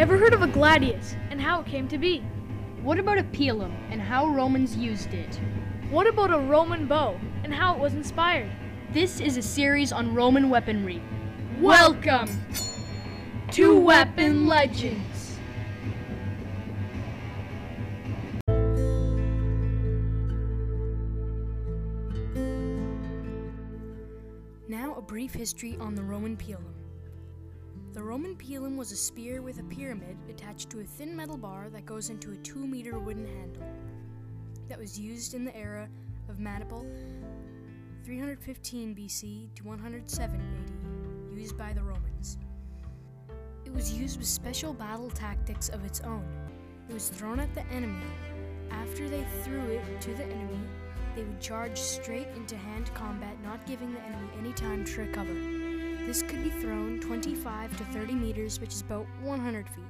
Ever heard of a gladius and how it came to be? What about a pilum and how Romans used it? What about a Roman bow and how it was inspired? This is a series on Roman weaponry. Welcome to Weapon Legends. Now, a brief history on the Roman pilum. The Roman pilum was a spear with a pyramid attached to a thin metal bar that goes into a 2 meter wooden handle that was used in the era of Maniple 315 BC to 107 AD, used by the Romans. It was used with special battle tactics of its own. It was thrown at the enemy. After they threw it to the enemy, they would charge straight into hand combat, not giving the enemy any time to recover. This could be thrown 25 to 30 meters, which is about 100 feet.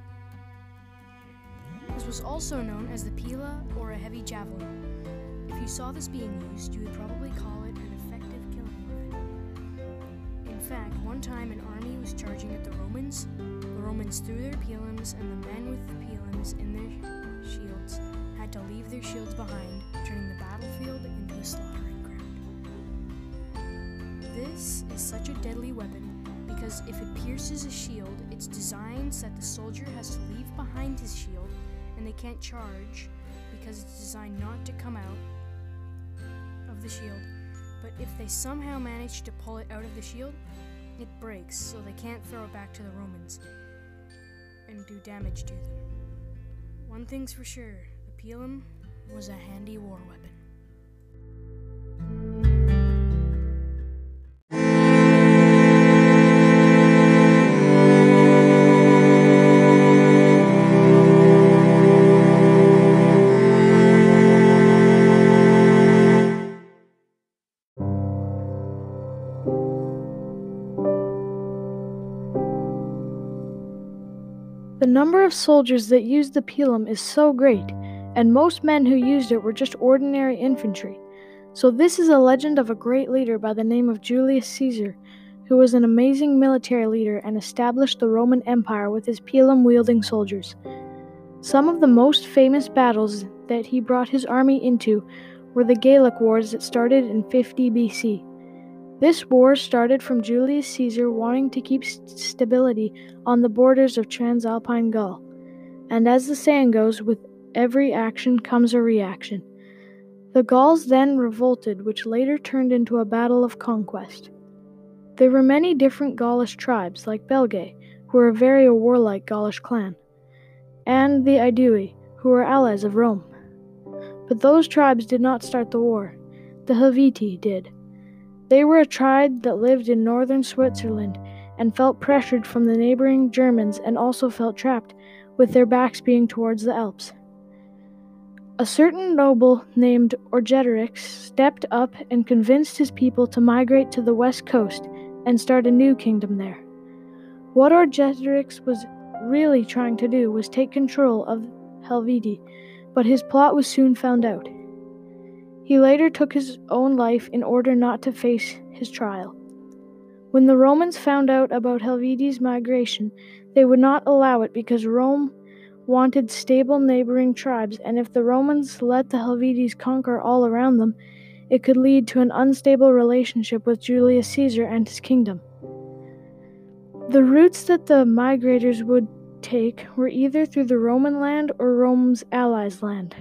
This was also known as the pila or a heavy javelin. If you saw this being used, you would probably call it an effective killing weapon. In fact, one time an army was charging at the Romans. The Romans threw their pilums, and the men with the pilums in their shields had to leave their shields behind, turning the battlefield into a slaughtering ground. This is such a deadly weapon because if it pierces a shield, it's designed so that the soldier has to leave behind his shield and they can't charge because it's designed not to come out of the shield. But if they somehow manage to pull it out of the shield, it breaks, so they can't throw it back to the Romans and do damage to them. One thing's for sure the pilum was a handy war weapon. The number of soldiers that used the pilum is so great, and most men who used it were just ordinary infantry. So, this is a legend of a great leader by the name of Julius Caesar, who was an amazing military leader and established the Roman Empire with his pilum wielding soldiers. Some of the most famous battles that he brought his army into were the Gallic Wars that started in 50 BC. This war started from Julius Caesar wanting to keep st- stability on the borders of Transalpine Gaul. And as the saying goes, with every action comes a reaction. The Gauls then revolted, which later turned into a battle of conquest. There were many different Gaulish tribes, like Belgae, who were a very warlike Gaulish clan, and the Aedui, who were allies of Rome. But those tribes did not start the war. The Helvetii did. They were a tribe that lived in northern Switzerland and felt pressured from the neighboring Germans and also felt trapped, with their backs being towards the Alps. A certain noble named Orgetorix stepped up and convinced his people to migrate to the west coast and start a new kingdom there. What Orgetorix was really trying to do was take control of Helvetii, but his plot was soon found out. He later took his own life in order not to face his trial. When the Romans found out about Helvetii's migration, they would not allow it because Rome wanted stable neighboring tribes, and if the Romans let the Helvetes conquer all around them, it could lead to an unstable relationship with Julius Caesar and his kingdom. The routes that the migrators would take were either through the Roman land or Rome's allies' land.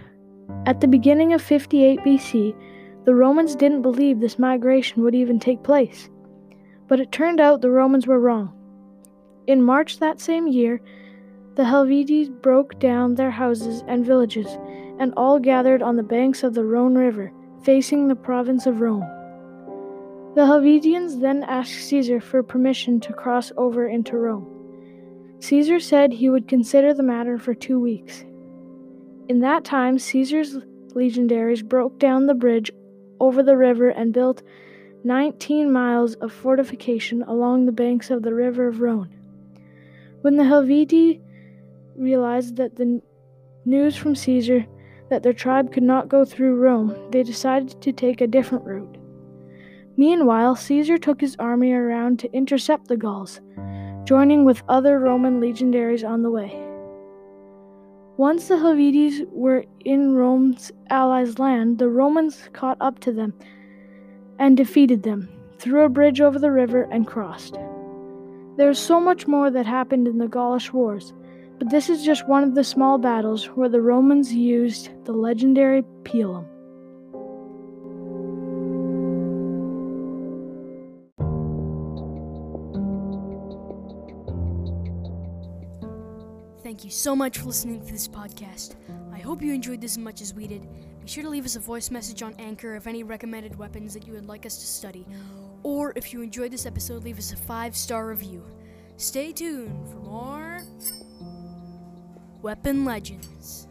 At the beginning of 58 BC, the Romans didn't believe this migration would even take place. But it turned out the Romans were wrong. In March that same year, the Helvetes broke down their houses and villages and all gathered on the banks of the Rhone River, facing the province of Rome. The Helvetians then asked Caesar for permission to cross over into Rome. Caesar said he would consider the matter for two weeks. In that time, Caesar's legionaries broke down the bridge over the river and built 19 miles of fortification along the banks of the river of Rhone. When the Helvetii realized that the news from Caesar that their tribe could not go through Rome, they decided to take a different route. Meanwhile, Caesar took his army around to intercept the Gauls, joining with other Roman legionaries on the way. Once the Helvetes were in Rome's allies' land, the Romans caught up to them and defeated them, threw a bridge over the river, and crossed. There is so much more that happened in the Gaulish Wars, but this is just one of the small battles where the Romans used the legendary pilum. Thank you so much for listening to this podcast. I hope you enjoyed this as much as we did. Be sure to leave us a voice message on Anchor of any recommended weapons that you would like us to study. Or if you enjoyed this episode, leave us a five star review. Stay tuned for more Weapon Legends.